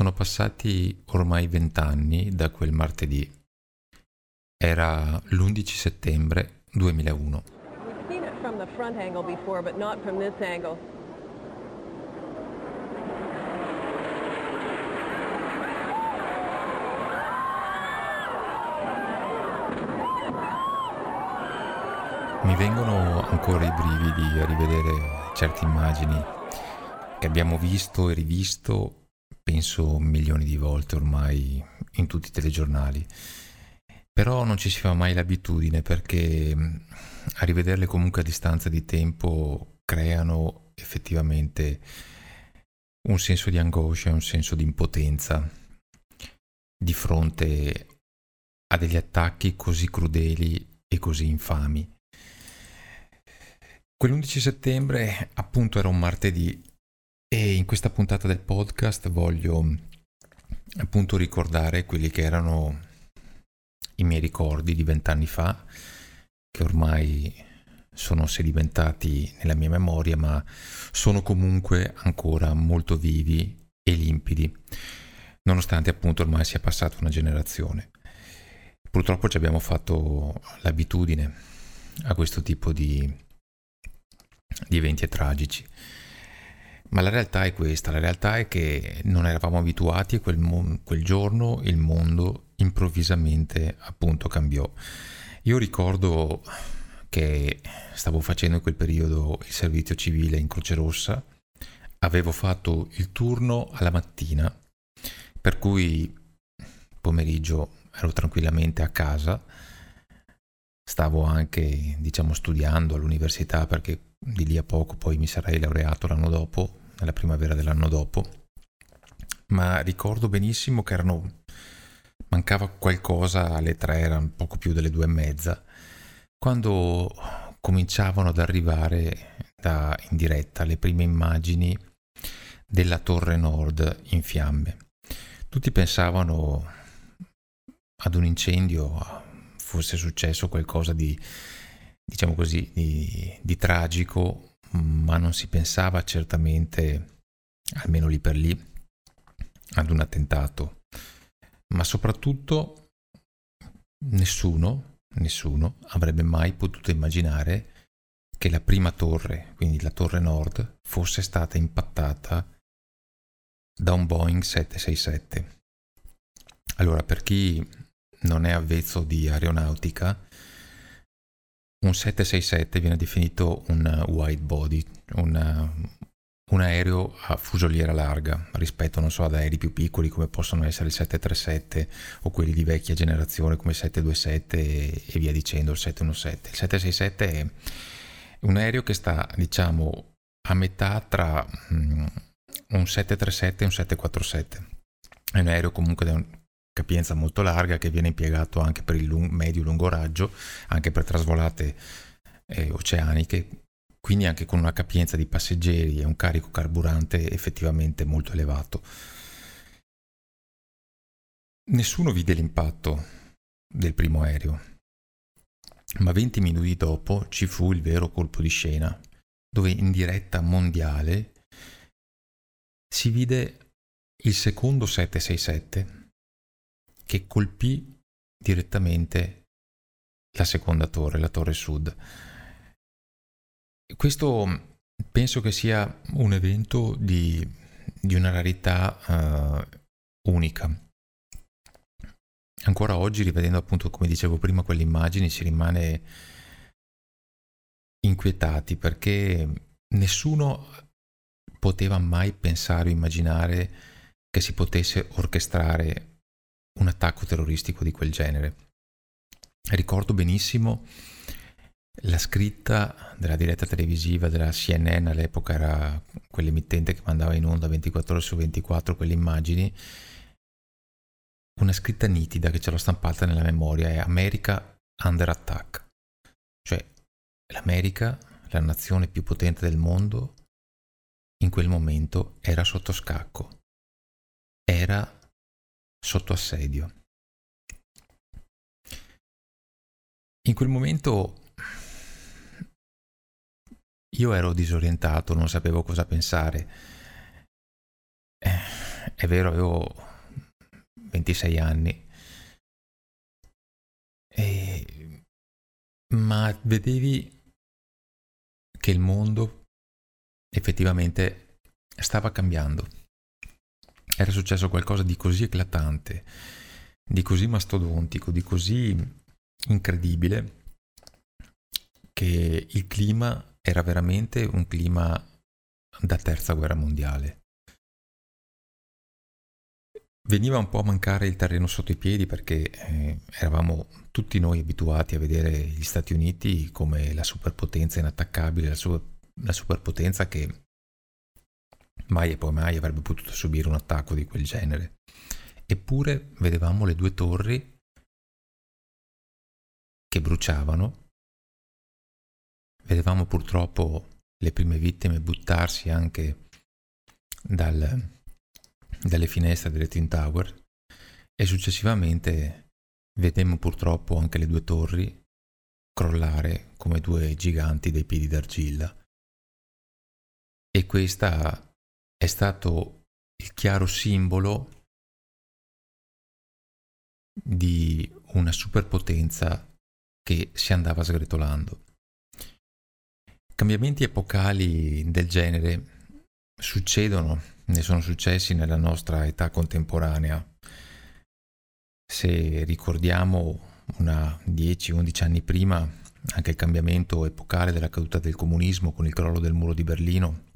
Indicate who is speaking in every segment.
Speaker 1: sono passati ormai vent'anni da quel martedì. Era l'11 settembre 2001. Mi vengono ancora i brividi a rivedere certe immagini che abbiamo visto e rivisto, penso milioni di volte ormai in tutti i telegiornali. Però non ci si fa mai l'abitudine perché a rivederle comunque a distanza di tempo creano effettivamente un senso di angoscia, un senso di impotenza di fronte a degli attacchi così crudeli e così infami. Quell'11 settembre appunto era un martedì e in questa puntata del podcast voglio appunto ricordare quelli che erano i miei ricordi di vent'anni fa, che ormai sono sedimentati nella mia memoria, ma sono comunque ancora molto vivi e limpidi, nonostante appunto ormai sia passata una generazione. Purtroppo ci abbiamo fatto l'abitudine a questo tipo di, di eventi tragici. Ma la realtà è questa, la realtà è che non eravamo abituati e quel, mo- quel giorno il mondo improvvisamente appunto cambiò. Io ricordo che stavo facendo in quel periodo il servizio civile in Croce Rossa, avevo fatto il turno alla mattina, per cui pomeriggio ero tranquillamente a casa, stavo anche diciamo studiando all'università perché di lì a poco poi mi sarei laureato l'anno dopo nella primavera dell'anno dopo, ma ricordo benissimo che erano, mancava qualcosa alle tre, erano poco più delle due e mezza, quando cominciavano ad arrivare da, in diretta le prime immagini della torre nord in fiamme. Tutti pensavano ad un incendio, fosse successo qualcosa di, diciamo così, di, di tragico ma non si pensava certamente, almeno lì per lì, ad un attentato. Ma soprattutto nessuno, nessuno avrebbe mai potuto immaginare che la prima torre, quindi la torre nord, fosse stata impattata da un Boeing 767. Allora, per chi non è avvezzo di aeronautica, un 767 viene definito un wide body, un, un aereo a fusoliera larga rispetto non so, ad aerei più piccoli come possono essere il 737 o quelli di vecchia generazione come il 727 e, via dicendo, il 717. Il 767 è un aereo che sta, diciamo, a metà tra um, un 737 e un 747. È un aereo comunque un, capienza molto larga che viene impiegato anche per il lung- medio-lungo raggio, anche per trasvolate eh, oceaniche, quindi anche con una capienza di passeggeri e un carico carburante effettivamente molto elevato. Nessuno vide l'impatto del primo aereo, ma 20 minuti dopo ci fu il vero colpo di scena, dove in diretta mondiale si vide il secondo 767 che colpì direttamente la seconda torre, la torre sud. Questo penso che sia un evento di, di una rarità uh, unica. Ancora oggi, rivedendo appunto, come dicevo prima, quelle immagini, si rimane inquietati perché nessuno poteva mai pensare o immaginare che si potesse orchestrare un attacco terroristico di quel genere. Ricordo benissimo la scritta della diretta televisiva della CNN, all'epoca era quell'emittente che mandava in onda 24 ore su 24 quelle immagini, una scritta nitida che ce l'ho stampata nella memoria è America under attack, cioè l'America, la nazione più potente del mondo, in quel momento era sotto scacco, era sotto assedio. In quel momento io ero disorientato, non sapevo cosa pensare. Eh, è vero, avevo 26 anni, e... ma vedevi che il mondo effettivamente stava cambiando. Era successo qualcosa di così eclatante, di così mastodontico, di così incredibile, che il clima era veramente un clima da terza guerra mondiale. Veniva un po' a mancare il terreno sotto i piedi perché eh, eravamo tutti noi abituati a vedere gli Stati Uniti come la superpotenza inattaccabile, la, su- la superpotenza che mai e poi mai avrebbe potuto subire un attacco di quel genere. Eppure vedevamo le due torri che bruciavano, vedevamo purtroppo le prime vittime buttarsi anche dal, dalle finestre delle Twin Tower e successivamente vedemmo purtroppo anche le due torri crollare come due giganti dei piedi d'argilla. E questa è stato il chiaro simbolo di una superpotenza che si andava sgretolando. Cambiamenti epocali del genere succedono, ne sono successi nella nostra età contemporanea. Se ricordiamo una 10-11 anni prima, anche il cambiamento epocale della caduta del comunismo con il crollo del muro di Berlino,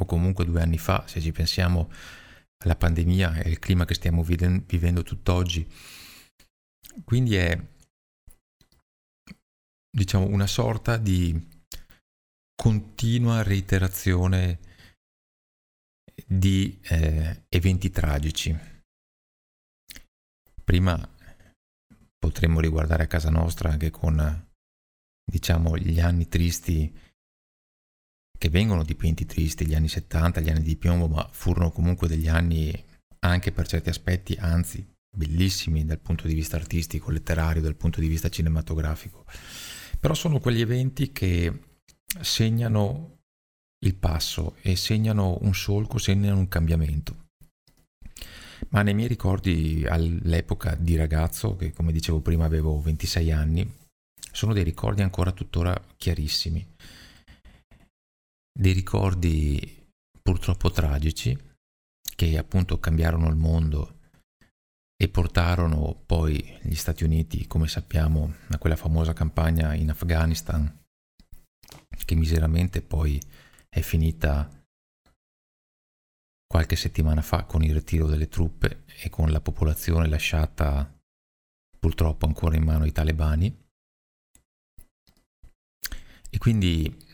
Speaker 1: o comunque due anni fa, se ci pensiamo alla pandemia e al clima che stiamo vivendo tutt'oggi. Quindi è diciamo una sorta di continua reiterazione di eh, eventi tragici. Prima potremmo riguardare a casa nostra anche con diciamo gli anni tristi che vengono dipinti tristi, gli anni 70, gli anni di piombo, ma furono comunque degli anni anche per certi aspetti, anzi, bellissimi dal punto di vista artistico, letterario, dal punto di vista cinematografico. Però sono quegli eventi che segnano il passo e segnano un solco, segnano un cambiamento. Ma nei miei ricordi all'epoca di ragazzo, che come dicevo prima avevo 26 anni, sono dei ricordi ancora tuttora chiarissimi dei ricordi purtroppo tragici che appunto cambiarono il mondo e portarono poi gli Stati Uniti, come sappiamo, a quella famosa campagna in Afghanistan che miseramente poi è finita qualche settimana fa con il ritiro delle truppe e con la popolazione lasciata purtroppo ancora in mano ai talebani. E quindi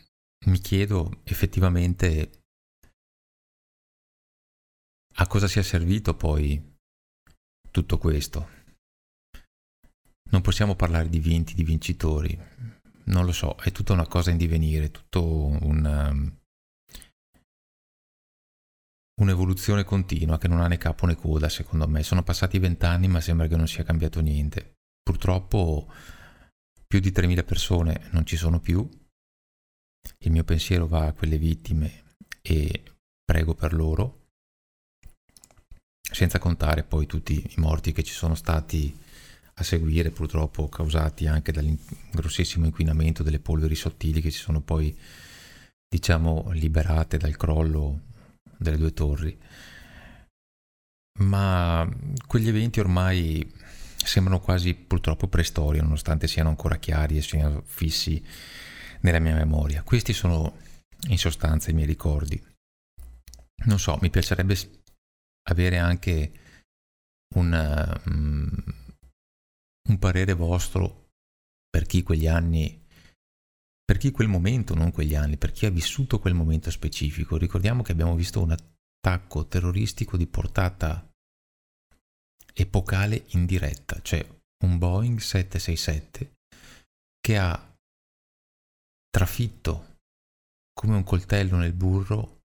Speaker 1: mi chiedo effettivamente a cosa sia servito poi tutto questo. Non possiamo parlare di vinti, di vincitori, non lo so, è tutta una cosa in divenire, tutto un, um, un'evoluzione continua che non ha né capo né coda, secondo me. Sono passati vent'anni ma sembra che non sia cambiato niente. Purtroppo più di 3.000 persone non ci sono più, il mio pensiero va a quelle vittime e prego per loro, senza contare poi tutti i morti che ci sono stati a seguire, purtroppo causati anche dal grossissimo inquinamento delle polveri sottili che si sono poi, diciamo, liberate dal crollo delle due torri. Ma quegli eventi ormai sembrano quasi purtroppo preistoria, nonostante siano ancora chiari e siano fissi nella mia memoria. Questi sono in sostanza i miei ricordi. Non so, mi piacerebbe avere anche un, um, un parere vostro per chi quegli anni, per chi quel momento, non quegli anni, per chi ha vissuto quel momento specifico. Ricordiamo che abbiamo visto un attacco terroristico di portata epocale in diretta, cioè un Boeing 767 che ha trafitto come un coltello nel burro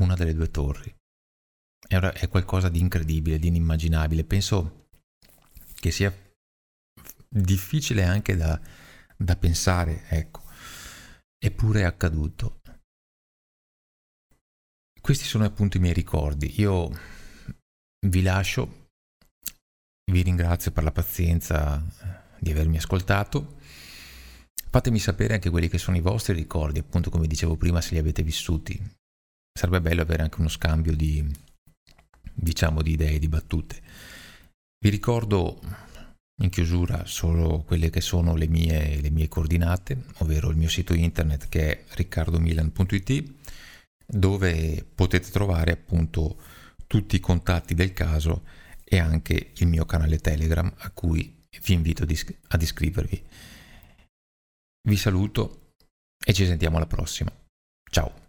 Speaker 1: una delle due torri. È, qualcosa di incredibile, di inimmaginabile. Penso che sia difficile anche da, da pensare, ecco. Eppure è accaduto. questi sono appunto i miei ricordi. Io vi lascio, vi ringrazio per la pazienza di avermi ascoltato. Fatemi sapere anche quelli che sono i vostri ricordi, appunto come dicevo prima, se li avete vissuti. Sarebbe bello avere anche uno scambio di, diciamo, di idee, di battute. Vi ricordo in chiusura solo quelle che sono le mie, le mie coordinate, ovvero il mio sito internet che è riccardomilan.it, dove potete trovare appunto tutti i contatti del caso e anche il mio canale Telegram a cui vi invito ad iscrivervi. Vi saluto e ci sentiamo alla prossima. Ciao!